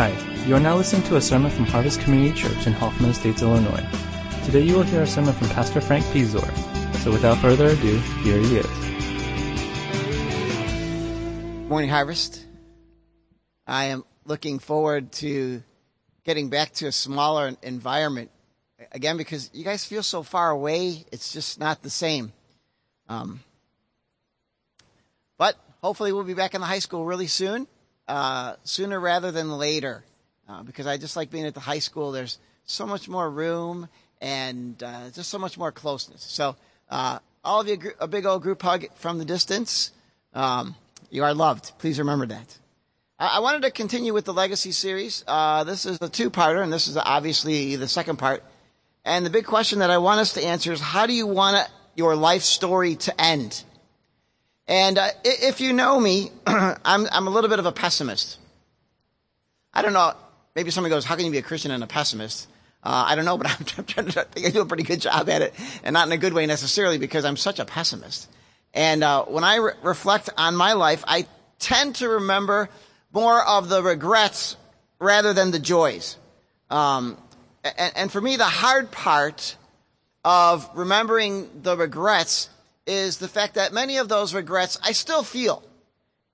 Hi, you are now listening to a sermon from Harvest Community Church in Hoffman Estates, Illinois. Today you will hear a sermon from Pastor Frank Piszczor. So without further ado, here he is. Morning Harvest. I am looking forward to getting back to a smaller environment again because you guys feel so far away. It's just not the same. Um, but hopefully we'll be back in the high school really soon uh, sooner rather than later, uh, because I just like being at the high school. There's so much more room and uh, just so much more closeness. So, uh, all of you, a big old group hug from the distance. Um, you are loved. Please remember that. I, I wanted to continue with the legacy series. Uh, this is a two-parter, and this is obviously the second part. And the big question that I want us to answer is: How do you want your life story to end? And uh, if you know me, I'm, I'm a little bit of a pessimist. I don't know. Maybe somebody goes, how can you be a Christian and a pessimist? Uh, I don't know, but I'm, I'm trying to I think I do a pretty good job at it, and not in a good way necessarily because I'm such a pessimist. And uh, when I re- reflect on my life, I tend to remember more of the regrets rather than the joys. Um, and, and for me, the hard part of remembering the regrets is the fact that many of those regrets I still feel.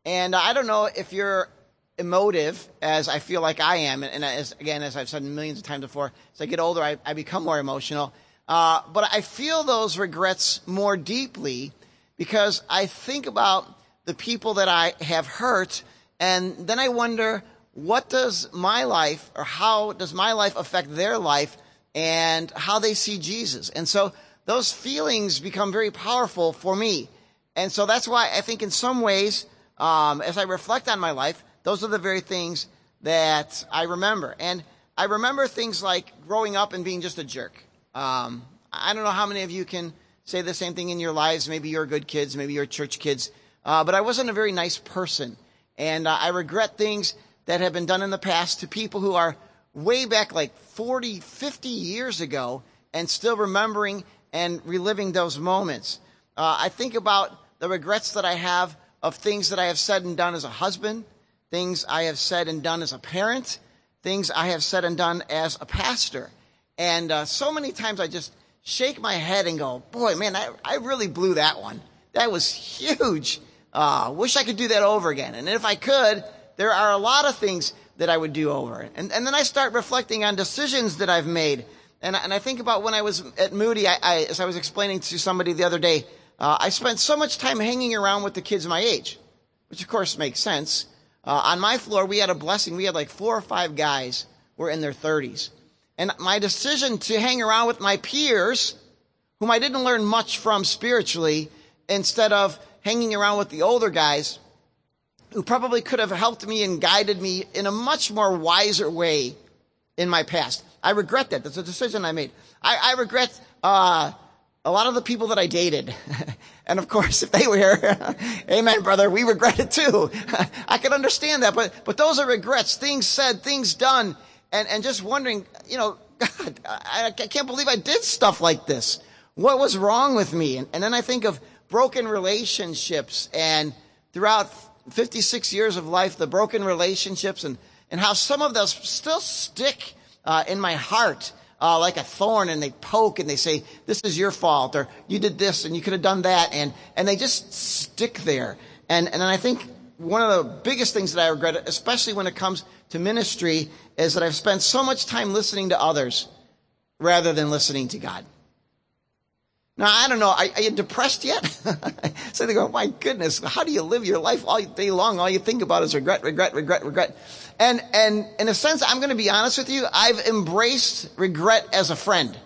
And I don't know if you're emotive as I feel like I am. And as, again, as I've said millions of times before, as I get older, I, I become more emotional. Uh, but I feel those regrets more deeply because I think about the people that I have hurt. And then I wonder, what does my life or how does my life affect their life and how they see Jesus? And so those feelings become very powerful for me. And so that's why I think in some ways, um, as I reflect on my life, those are the very things that I remember. And I remember things like growing up and being just a jerk. Um, I don't know how many of you can say the same thing in your lives. Maybe you're good kids, maybe you're church kids. Uh, but I wasn't a very nice person. And uh, I regret things that have been done in the past to people who are way back like 40, 50 years ago and still remembering and reliving those moments. Uh, I think about the regrets that I have of things that I have said and done as a husband, things I have said and done as a parent, things I have said and done as a pastor. And uh, so many times I just shake my head and go, boy, man, I, I really blew that one. That was huge. Uh, wish I could do that over again. And if I could, there are a lot of things that I would do over. And, and then I start reflecting on decisions that I've made and, and I think about when I was at Moody, I, I, as I was explaining to somebody the other day, uh, I spent so much time hanging around with the kids my age, which of course makes sense. Uh, on my floor, we had a blessing. We had like four or five guys were in their 30s. And my decision to hang around with my peers, whom I didn't learn much from spiritually, instead of hanging around with the older guys, who probably could have helped me and guided me in a much more wiser way in my past. I regret that. That's a decision I made. I, I regret uh, a lot of the people that I dated. and of course, if they were here, amen, brother, we regret it too. I can understand that, but, but those are regrets, things said, things done, and, and just wondering, you know, God, I, I can't believe I did stuff like this. What was wrong with me? And, and then I think of broken relationships and throughout 56 years of life, the broken relationships and, and how some of those still stick uh, in my heart uh, like a thorn and they poke and they say, this is your fault or you did this and you could have done that. And, and they just stick there. And, and I think one of the biggest things that I regret, especially when it comes to ministry, is that I've spent so much time listening to others rather than listening to God. Now, I don't know. Are, are you depressed yet? so they go, my goodness, how do you live your life all day long? All you think about is regret, regret, regret, regret. And, and in a sense, I'm going to be honest with you. I've embraced regret as a friend.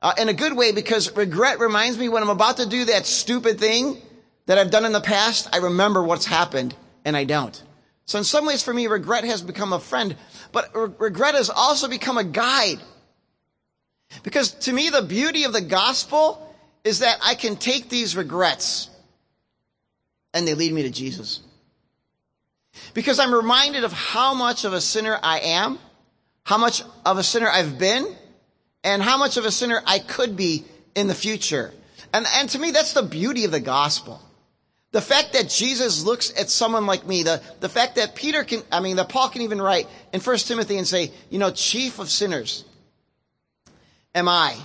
Uh, in a good way because regret reminds me when I'm about to do that stupid thing that I've done in the past, I remember what's happened and I don't. So in some ways for me, regret has become a friend, but re- regret has also become a guide. Because to me, the beauty of the gospel is that I can take these regrets and they lead me to Jesus. Because I'm reminded of how much of a sinner I am, how much of a sinner I've been, and how much of a sinner I could be in the future. And, and to me, that's the beauty of the gospel. The fact that Jesus looks at someone like me, the, the fact that Peter can, I mean, that Paul can even write in 1 Timothy and say, you know, chief of sinners am I.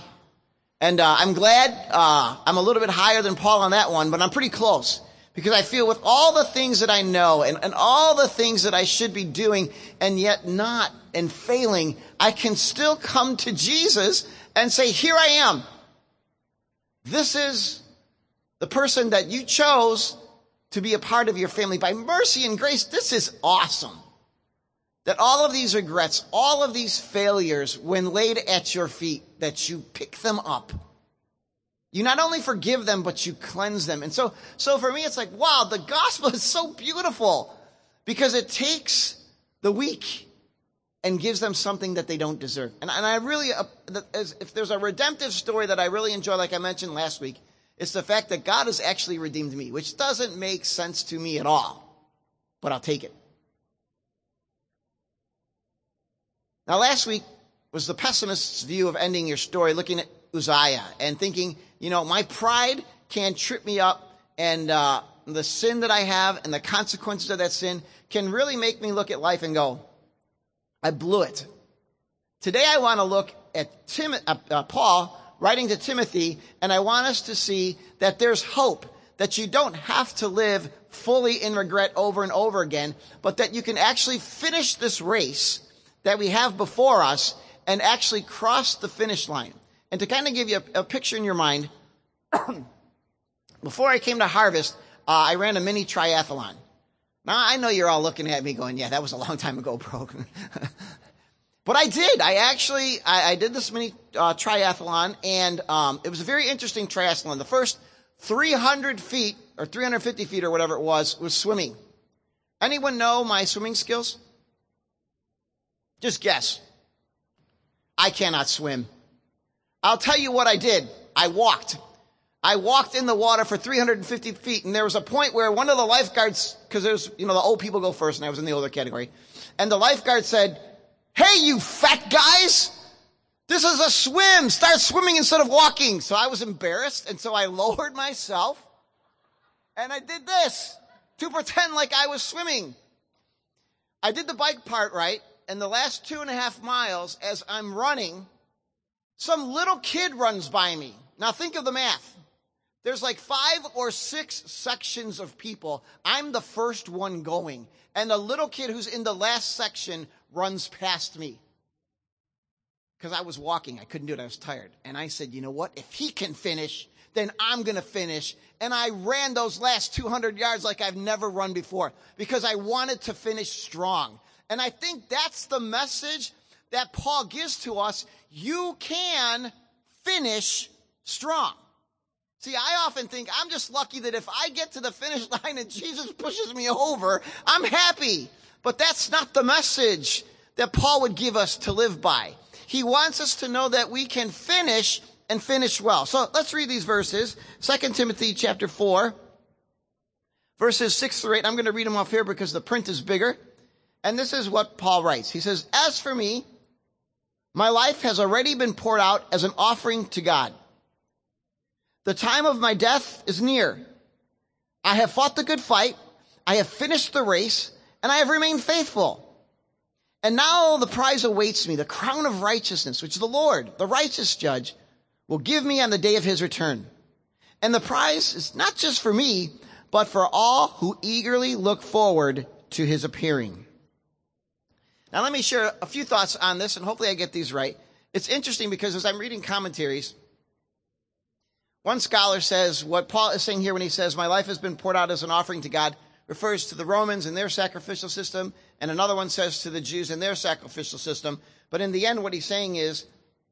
And uh, I'm glad uh, I'm a little bit higher than Paul on that one, but I'm pretty close. Because I feel with all the things that I know and, and all the things that I should be doing and yet not and failing, I can still come to Jesus and say, here I am. This is the person that you chose to be a part of your family by mercy and grace. This is awesome. That all of these regrets, all of these failures, when laid at your feet, that you pick them up. You not only forgive them, but you cleanse them. And so, so for me, it's like, wow, the gospel is so beautiful because it takes the weak and gives them something that they don't deserve. And, and I really, uh, if there's a redemptive story that I really enjoy, like I mentioned last week, it's the fact that God has actually redeemed me, which doesn't make sense to me at all, but I'll take it. Now, last week was the pessimist's view of ending your story, looking at Uzziah and thinking, you know, my pride can trip me up, and uh, the sin that I have and the consequences of that sin can really make me look at life and go, I blew it. Today, I want to look at Tim, uh, uh, Paul writing to Timothy, and I want us to see that there's hope, that you don't have to live fully in regret over and over again, but that you can actually finish this race that we have before us and actually cross the finish line. And to kind of give you a, a picture in your mind, before I came to Harvest, uh, I ran a mini triathlon. Now I know you're all looking at me going, yeah, that was a long time ago, bro. But I did. I actually, I, I did this mini uh, triathlon, and um, it was a very interesting triathlon. The first 300 feet or 350 feet or whatever it was was swimming. Anyone know my swimming skills? Just guess. I cannot swim. I'll tell you what I did. I walked. I walked in the water for 350 feet, and there was a point where one of the lifeguards, because there's, you know, the old people go first, and I was in the older category, and the lifeguard said, Hey, you fat guys! This is a swim. Start swimming instead of walking. So I was embarrassed, and so I lowered myself, and I did this to pretend like I was swimming. I did the bike part right, and the last two and a half miles, as I'm running, some little kid runs by me. Now think of the math. There's like five or six sections of people. I'm the first one going. And the little kid who's in the last section runs past me. Because I was walking. I couldn't do it. I was tired. And I said, you know what? If he can finish, then I'm going to finish. And I ran those last 200 yards like I've never run before because I wanted to finish strong. And I think that's the message that Paul gives to us. You can finish strong. See, I often think I'm just lucky that if I get to the finish line and Jesus pushes me over, I'm happy. But that's not the message that Paul would give us to live by. He wants us to know that we can finish and finish well. So let's read these verses. 2 Timothy chapter 4, verses 6 through 8. I'm going to read them off here because the print is bigger. And this is what Paul writes. He says, As for me, my life has already been poured out as an offering to God. The time of my death is near. I have fought the good fight. I have finished the race and I have remained faithful. And now the prize awaits me, the crown of righteousness, which the Lord, the righteous judge, will give me on the day of his return. And the prize is not just for me, but for all who eagerly look forward to his appearing. Now let me share a few thoughts on this, and hopefully I get these right. It's interesting because as I'm reading commentaries, one scholar says what Paul is saying here when he says, My life has been poured out as an offering to God refers to the Romans and their sacrificial system, and another one says to the Jews and their sacrificial system. But in the end, what he's saying is,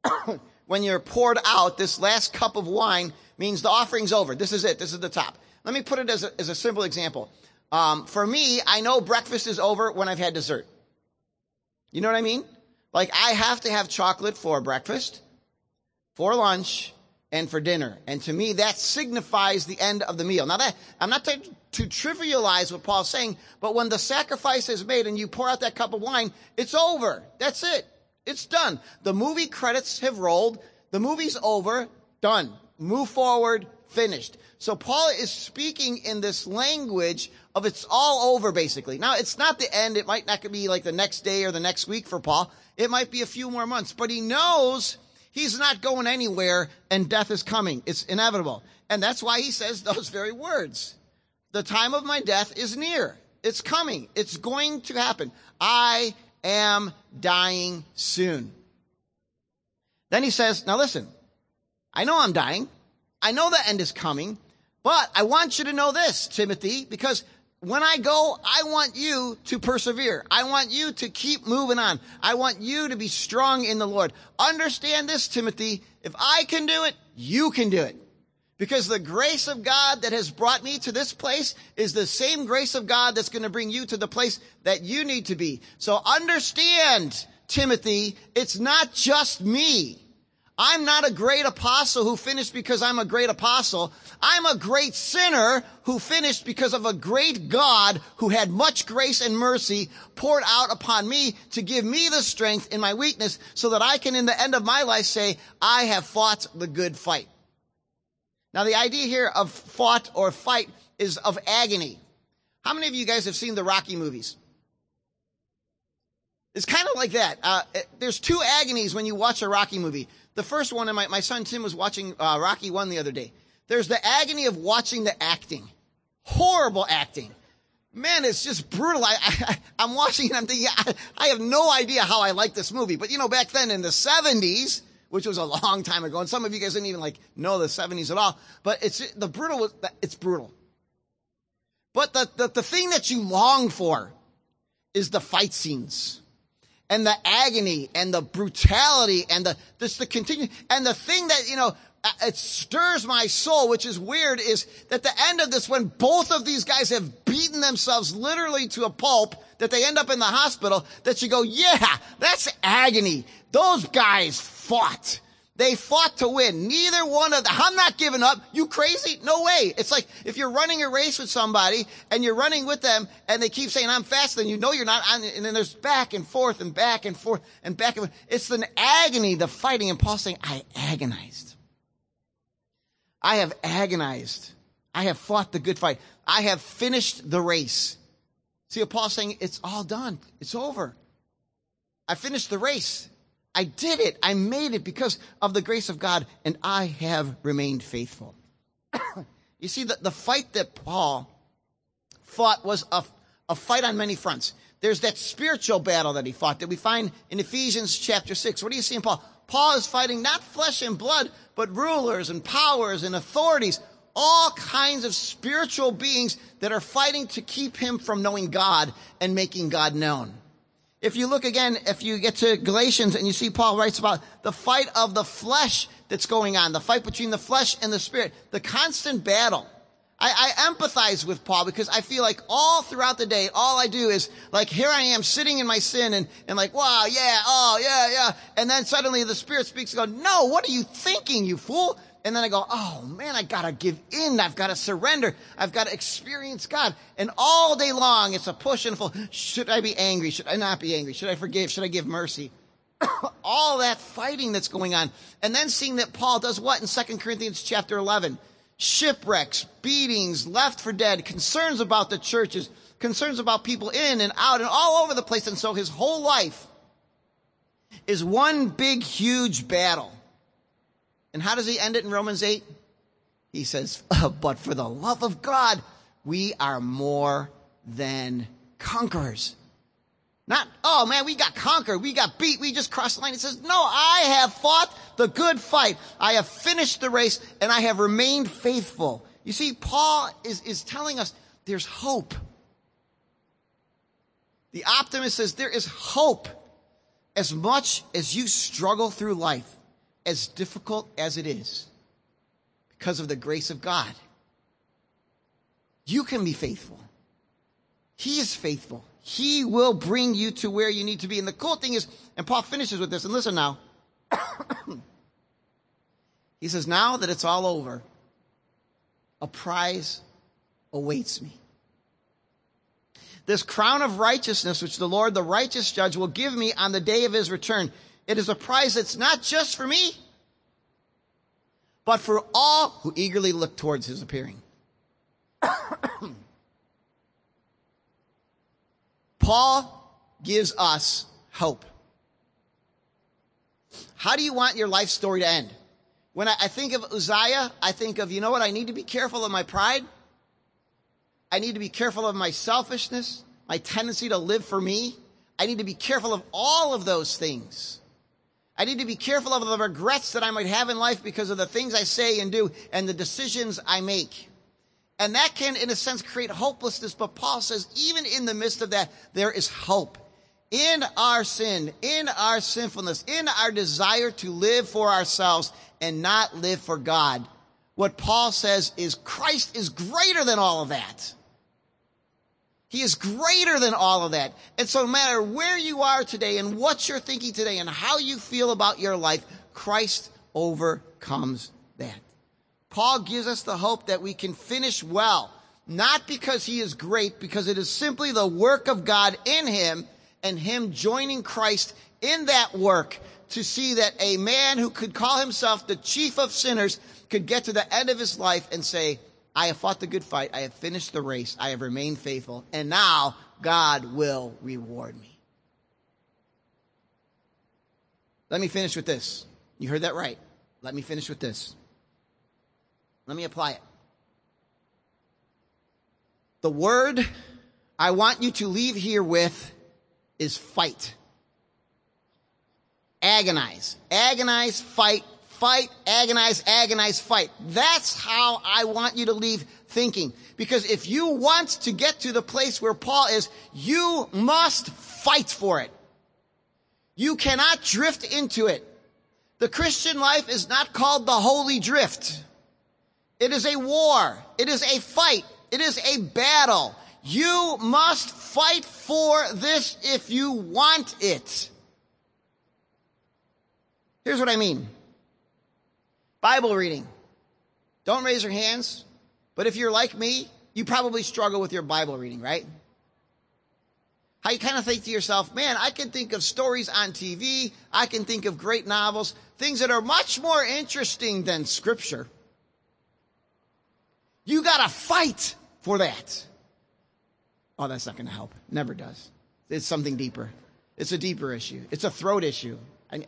when you're poured out, this last cup of wine means the offering's over. This is it. This is the top. Let me put it as a, as a simple example. Um, for me, I know breakfast is over when I've had dessert. You know what I mean? Like I have to have chocolate for breakfast, for lunch, and for dinner. And to me, that signifies the end of the meal. Now that, I'm not to, to trivialize what Paul's saying, but when the sacrifice is made and you pour out that cup of wine, it's over. That's it. It's done. The movie credits have rolled. The movie's over. Done. Move forward. finished. So Paul is speaking in this language of it's all over basically. Now it's not the end. It might not be like the next day or the next week for Paul. It might be a few more months, but he knows he's not going anywhere and death is coming. It's inevitable. And that's why he says those very words. The time of my death is near. It's coming. It's going to happen. I am dying soon. Then he says, now listen, I know I'm dying. I know the end is coming, but I want you to know this, Timothy, because when I go, I want you to persevere. I want you to keep moving on. I want you to be strong in the Lord. Understand this, Timothy. If I can do it, you can do it. Because the grace of God that has brought me to this place is the same grace of God that's going to bring you to the place that you need to be. So understand, Timothy, it's not just me. I'm not a great apostle who finished because I'm a great apostle. I'm a great sinner who finished because of a great God who had much grace and mercy poured out upon me to give me the strength in my weakness so that I can in the end of my life say, I have fought the good fight. Now the idea here of fought or fight is of agony. How many of you guys have seen the Rocky movies? It's kind of like that. Uh, there's two agonies when you watch a Rocky movie. The first one, and my, my son Tim was watching uh, Rocky 1 the other day. There's the agony of watching the acting. Horrible acting. Man, it's just brutal. I, am watching it I'm thinking, I, I have no idea how I like this movie. But you know, back then in the 70s, which was a long time ago, and some of you guys didn't even like know the 70s at all, but it's, the brutal it's brutal. But the, the, the thing that you long for is the fight scenes and the agony and the brutality and the this the continue and the thing that you know uh, it stirs my soul, which is weird, is that the end of this, when both of these guys have beaten themselves literally to a pulp, that they end up in the hospital, that you go, yeah, that's agony. Those guys fought. They fought to win. Neither one of them. I'm not giving up. You crazy? No way. It's like if you're running a race with somebody and you're running with them and they keep saying, I'm faster than you. know you're not. And then there's back and forth and back and forth and back and forth. It's an agony, the fighting. And Paul saying, I agonized. I have agonized. I have fought the good fight. I have finished the race. See Paul's saying? It's all done. It's over. I finished the race. I did it. I made it because of the grace of God, and I have remained faithful. you see, the, the fight that Paul fought was a, a fight on many fronts. There's that spiritual battle that he fought that we find in Ephesians chapter 6. What do you see in Paul? Paul is fighting not flesh and blood, but rulers and powers and authorities, all kinds of spiritual beings that are fighting to keep him from knowing God and making God known. If you look again, if you get to Galatians and you see Paul writes about the fight of the flesh that's going on, the fight between the flesh and the spirit, the constant battle. I, I, empathize with Paul because I feel like all throughout the day, all I do is like, here I am sitting in my sin and, and like, wow, yeah, oh, yeah, yeah. And then suddenly the Spirit speaks and go, no, what are you thinking, you fool? And then I go, oh man, I gotta give in. I've gotta surrender. I've gotta experience God. And all day long, it's a push and pull. Should I be angry? Should I not be angry? Should I forgive? Should I give mercy? all that fighting that's going on. And then seeing that Paul does what in 2 Corinthians chapter 11? Shipwrecks, beatings, left for dead, concerns about the churches, concerns about people in and out and all over the place. And so his whole life is one big, huge battle. And how does he end it in Romans 8? He says, uh, but for the love of God, we are more than conquerors. Not, oh man, we got conquered, we got beat, we just crossed the line. He says, no, I have fought the good fight. I have finished the race and I have remained faithful. You see, Paul is, is telling us there's hope. The optimist says there is hope as much as you struggle through life as difficult as it is, because of the grace of God, you can be faithful. He is faithful. He will bring you to where you need to be. And the cool thing is, and Paul finishes with this, and listen now. he says, now that it's all over, a prize awaits me. This crown of righteousness, which the Lord, the righteous judge, will give me on the day of his return. It is a prize that's not just for me, but for all who eagerly look towards his appearing. Paul gives us hope. How do you want your life story to end? When I, I, think of Uzziah, I think of, you know what, I need to be careful of my pride. I need to be careful of my selfishness, my tendency to live for me. I need to be careful of all of those things. I need to be careful of the regrets that I might have in life because of the things I say and do and the decisions I make. And that can, in a sense, create hopelessness. But Paul says, even in the midst of that, there is hope. In our sin, in our sinfulness, in our desire to live for ourselves and not live for God, what Paul says is Christ is greater than all of that. He is greater than all of that. And so no matter where you are today and what you're thinking today and how you feel about your life, Christ overcomes that. Paul gives us the hope that we can finish well, not because he is great, because it is simply the work of God in him and him joining Christ in that work to see that a man who could call himself the chief of sinners could get to the end of his life and say, I have fought the good fight. I have finished the race. I have remained faithful. And now God will reward me. Let me finish with this. You heard that right. Let me finish with this. Let me apply it. The word I want you to leave here with is fight. Agonize. Agonize, fight, fight, agonize, agonize, fight. That's how I want you to leave thinking. Because if you want to get to the place where Paul is, you must fight for it. You cannot drift into it. The Christian life is not called the holy drift. It is a war. It is a fight. It is a battle. You must fight for this if you want it. Here's what I mean. Bible reading. Don't raise your hands, but if you're like me, you probably struggle with your Bible reading, right? How you kind of think to yourself, man, I can think of stories on TV, I can think of great novels, things that are much more interesting than scripture. You got to fight for that. Oh, that's not to help. Never does. It's something deeper. It's a deeper issue. It's a throat issue.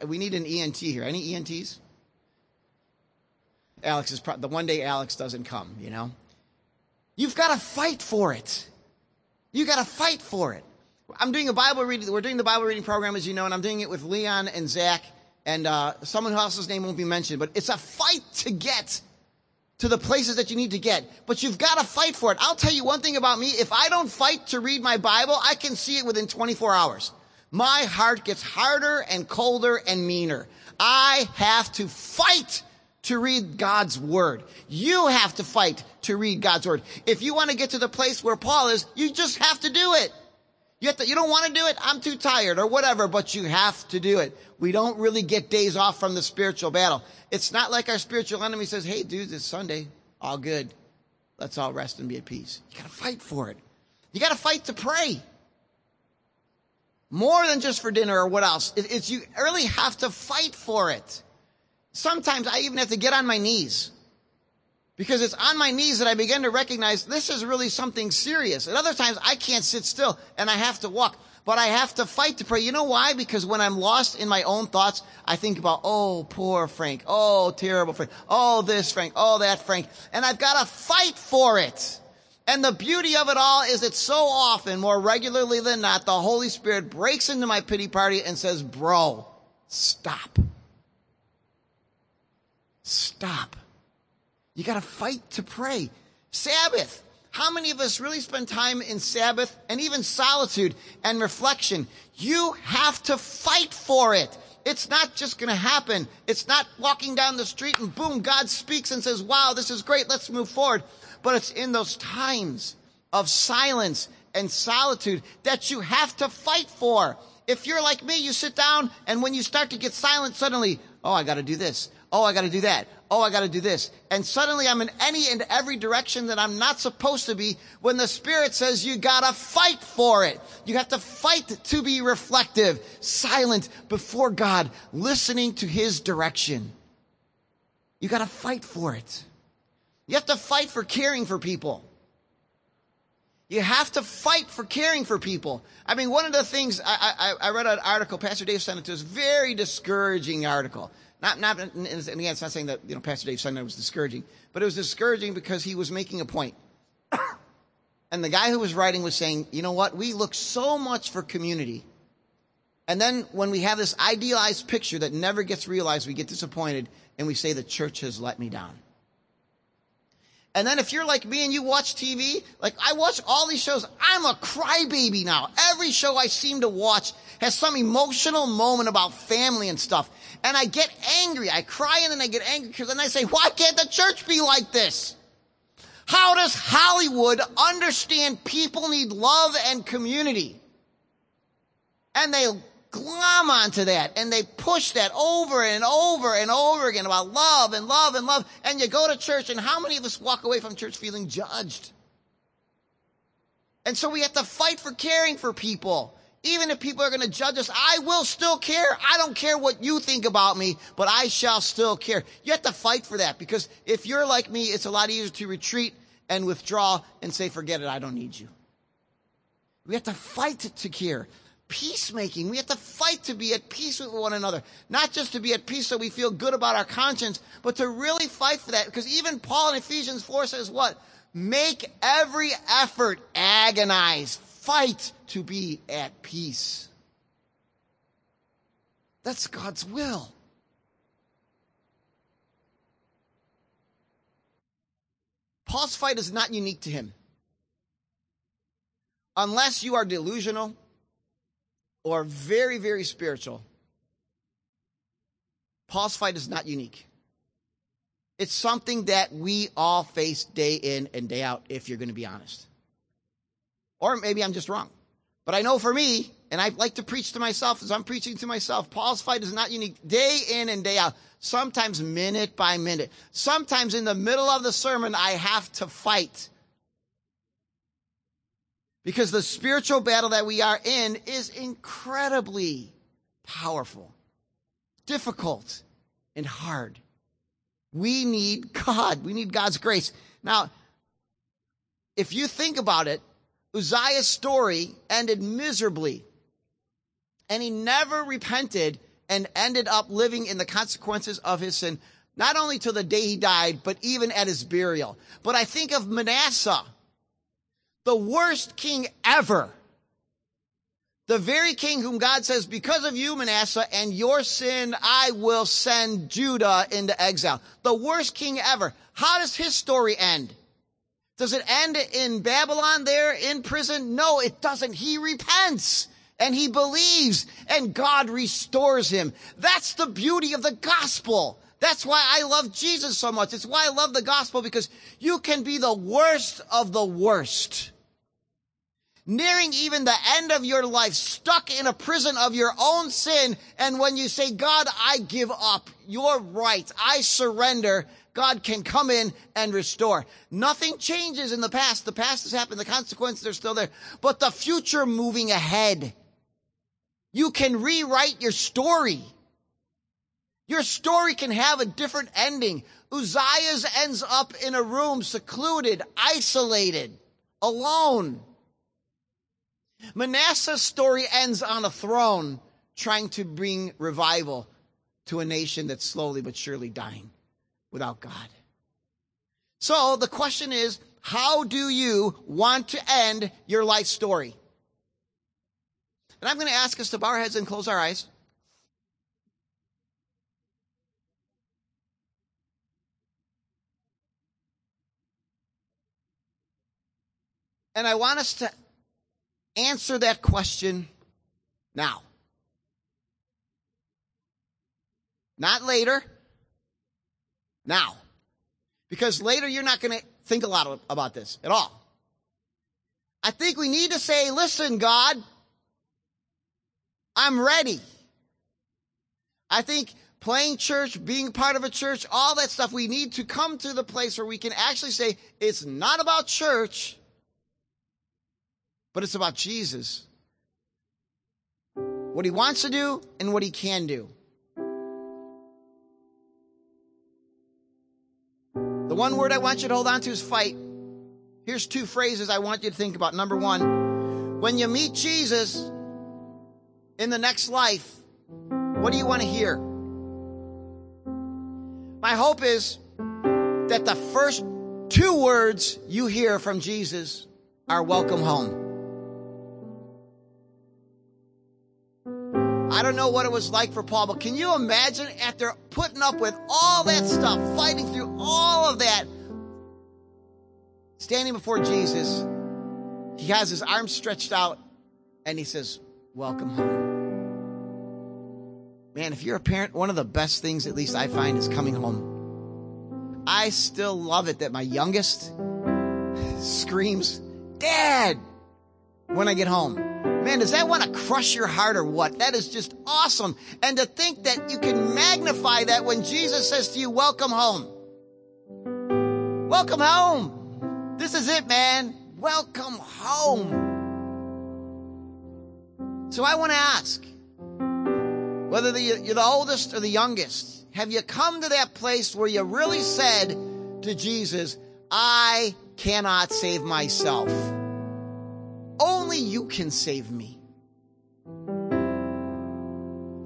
we need an ENT here. Any ENTs? Alex is pro- the one day Alex doesn't come, you know? You've got to fight for it. You got to fight for it. I'm doing a Bible reading. We're doing the Bible reading program, as you know, and I'm doing it with Leon and Zach and uh, someone else's name won't be mentioned. But it's a fight to get to the places that you need to get. But you've got to fight for it. I'll tell you one thing about me. If I don't fight to read my Bible, I can see it within 24 hours. My heart gets harder and colder and meaner. I have to fight to read God's word. You have to fight to read God's word. If you want to get to the place where Paul is, you just have to do it. You, have to, you don't want to do it? I'm too tired or whatever, but you have to do it. We don't really get days off from the spiritual battle. It's not like our spiritual enemy says, hey, dude, it's Sunday. All good. Let's all rest and be at peace. You got to fight for it. You got to fight to pray. More than just for dinner or what else. It, it's you really have to fight for it. Sometimes I even have to get on my knees. Because it's on my knees that I begin to recognize this is really something serious. At other times I can't sit still and I have to walk. But I have to fight to pray. You know why? Because when I'm lost in my own thoughts, I think about, oh, poor Frank. Oh, terrible Frank. Oh, this Frank. Oh, that Frank. And I've got to fight for it. And the beauty of it all is that so often, more regularly than not, the Holy Spirit breaks into my pity party and says, bro, stop. Stop. You got to fight to pray. Sabbath. How many of us really spend time in Sabbath and even solitude and reflection? You have to fight for it. It's not just going to happen. It's not walking down the street and boom, God speaks and says, wow, this is great. Let's move forward. But it's in those times of silence and solitude that you have to fight for. If you're like me, you sit down and when you start to get silent, suddenly, oh, I got to do this. Oh, I got to do that. Oh, I got to do this. And suddenly I'm in any and every direction that I'm not supposed to be when the Spirit says you got to fight for it. You have to fight to be reflective, silent before God, listening to His direction. You got to fight for it. You have to fight for caring for people. You have to fight for caring for people. I mean, one of the things I, I, I read an article, Pastor Dave sent it to us, very discouraging article. Not, not, and again, it's not saying that, you know, Pastor Dave it was discouraging, but it was discouraging because he was making a point. and the guy who was writing was saying, you know what? We look so much for community. And then when we have this idealized picture that never gets realized, we get disappointed and we say the church has let me down. And then if you're like me and you watch TV, like I watch all these shows, I'm a crybaby now. Every show I seem to watch has some emotional moment about family and stuff. And I get angry. I cry and then I get angry because then I say, why can't the church be like this? How does Hollywood understand people need love and community? And they glom onto that and they push that over and over and over again about love and love and love. And you go to church and how many of us walk away from church feeling judged? And so we have to fight for caring for people. Even if people are going to judge us, I will still care. I don't care what you think about me, but I shall still care. You have to fight for that because if you're like me, it's a lot easier to retreat and withdraw and say, forget it, I don't need you. We have to fight to care peacemaking. We have to fight to be at peace with one another. Not just to be at peace so we feel good about our conscience, but to really fight for that. Because even Paul in Ephesians 4 says what? Make every effort, agonize, fight to be at peace. That's God's will. Paul's fight is not unique to him. Unless you are delusional or very, very spiritual, Paul's fight is not unique. It's something that we all face day in and day out, if you're going to be honest. Or maybe I'm just wrong. But I know for me, and I like to preach to myself as I'm preaching to myself, Paul's fight is not unique day in and day out, sometimes minute by minute. Sometimes in the middle of the sermon, I have to fight because the spiritual battle that we are in is incredibly powerful, difficult, and hard. We need God. We need God's grace. Now, if you think about it, Uzziah's story ended miserably. And he never repented and ended up living in the consequences of his sin, not only till the day he died, but even at his burial. But I think of Manasseh the worst king ever. The very king whom God says, because of you, Manasseh, and your sin, I will send Judah into exile. The worst king ever. How does his story end? Does it end in Babylon there in prison? No, it doesn't. He repents and he believes and God restores him. That's the beauty of the gospel. That's why I love Jesus so much. It's why I love the gospel because you can be the worst of the worst. Nearing even the end of your life, stuck in a prison of your own sin. And when you say, God, I give up, you're right, I surrender, God can come in and restore. Nothing changes in the past. The past has happened. The consequences are still there. But the future moving ahead. You can rewrite your story. Your story can have a different ending. Uzziah's ends up in a room secluded, isolated, alone. Manasseh's story ends on a throne trying to bring revival to a nation that's slowly but surely dying without God. So the question is, how do you want to end your life story? And I'm going to ask us to bow our heads and close our eyes. And I want us to answer that question now. Not later. Now. Because later you're not going to think a lot about this at all. I think we need to say, listen, God, I'm ready. I think playing church, being part of a church, all that stuff, we need to come to the place where we can actually say, it's not about church but it's about Jesus. What he wants to do and what he can do. The one word I want you to hold on to is fight. Here's two phrases I want you to think about. Number one, when you meet Jesus in the next life, what do you want to hear? My hope is that the first two words you hear from Jesus are welcome home. I don't know what it was like for Paul, but can you imagine after putting up with all that stuff, fighting through all of that, standing before Jesus, he has his arms stretched out and he says, Welcome home. Man, if you're a parent, one of the best things, at least I find, is coming home. I still love it that my youngest screams, Dad, when I get home. Man, does that want to crush your heart or what? That is just awesome. And to think that you can magnify that when Jesus says to you, Welcome home. Welcome home. This is it, man. Welcome home. So I want to ask whether you're the oldest or the youngest, have you come to that place where you really said to Jesus, I cannot save myself? Only you can save me.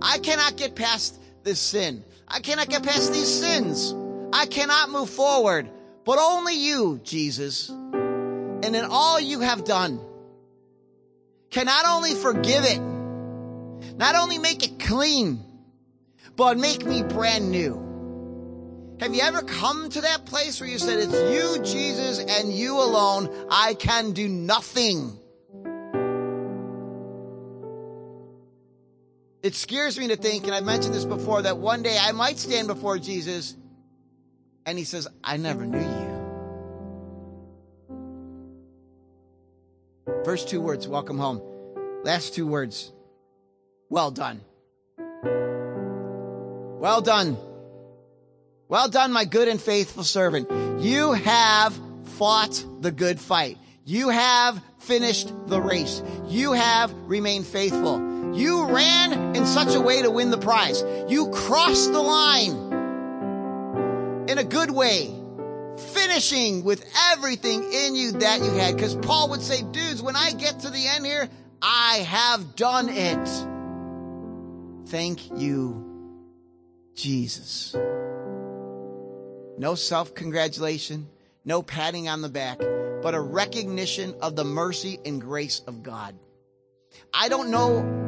I cannot get past this sin. I cannot get past these sins. I cannot move forward, but only you, Jesus, and in all you have done, can not only forgive it, not only make it clean, but make me brand new. Have you ever come to that place where you said, It's you, Jesus, and you alone. I can do nothing. It scares me to think, and I've mentioned this before, that one day I might stand before Jesus and he says, I never knew you. First two words, welcome home. Last two words, well done. Well done. Well done, my good and faithful servant. You have fought the good fight. You have finished the race. You have remained faithful. You ran in such a way to win the prize. You crossed the line in a good way, finishing with everything in you that you had. Because Paul would say, dudes, when I get to the end here, I have done it. Thank you, Jesus. No self congratulation, no patting on the back, but a recognition of the mercy and grace of God. I don't know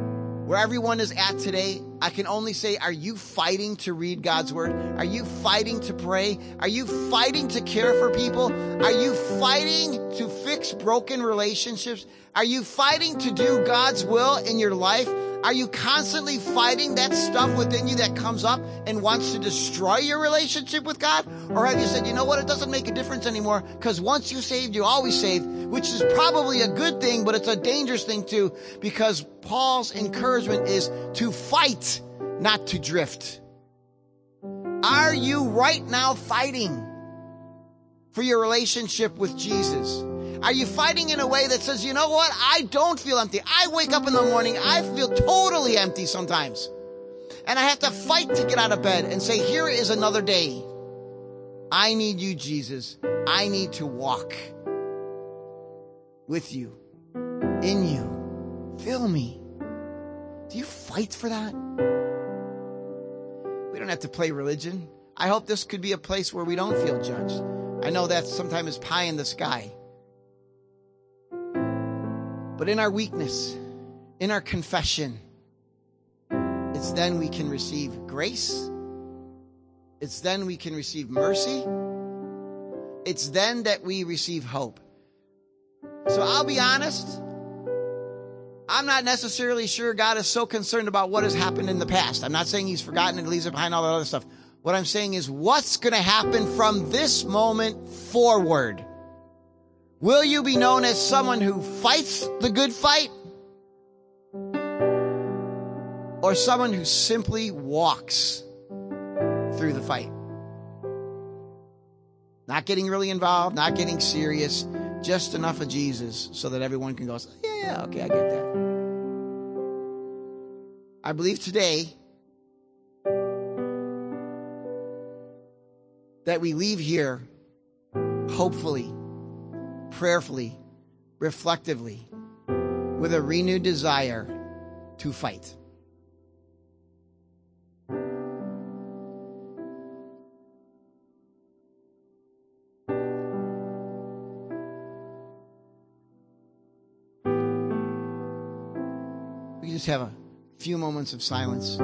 where everyone is at today, I can only say, are you fighting to read God's word? Are you fighting to pray? Are you fighting to care for people? Are you fighting to fix broken relationships? Are you fighting to do God's will in your life? Are you constantly fighting that stuff within you that comes up and wants to destroy your relationship with God? Or have you said, you know what? It doesn't make a difference anymore because once you saved, you always saved, which is probably a good thing, but it's a dangerous thing too because Paul's encouragement is to fight, not to drift. Are you right now fighting for your relationship with Jesus? Are you fighting in a way that says, you know what? I don't feel empty. I wake up in the morning, I feel totally empty sometimes. And I have to fight to get out of bed and say, here is another day. I need you, Jesus. I need to walk with you, in you. Fill me. Do you fight for that? We don't have to play religion. I hope this could be a place where we don't feel judged. I know that sometimes is pie in the sky. But in our weakness, in our confession, it's then we can receive grace. It's then we can receive mercy. It's then that we receive hope. So I'll be honest. I'm not necessarily sure God is so concerned about what has happened in the past. I'm not saying he's forgotten and leaves it behind all that other stuff. What I'm saying is what's going to happen from this moment forward. Will you be known as someone who fights the good fight? Or someone who simply walks through the fight? Not getting really involved, not getting serious, just enough of Jesus so that everyone can go, yeah, yeah, okay, I get that. I believe today that we leave here hopefully, prayerfully, reflectively, with a renewed desire to fight. We just have a few moments of silence.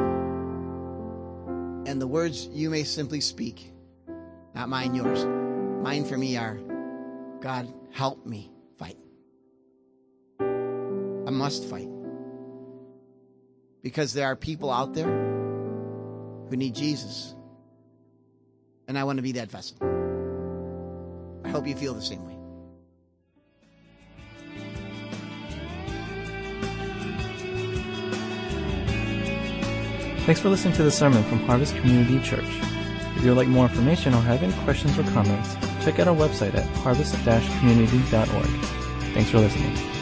And the words you may simply speak, not mine, yours. Mine for me are God, help me fight. I must fight. Because there are people out there who need Jesus. And I want to be that vessel. I hope you feel the same way. Thanks for listening to the sermon from Harvest Community Church. If you would like more information or have any questions or comments, check out our website at harvest-community.org. Thanks for listening.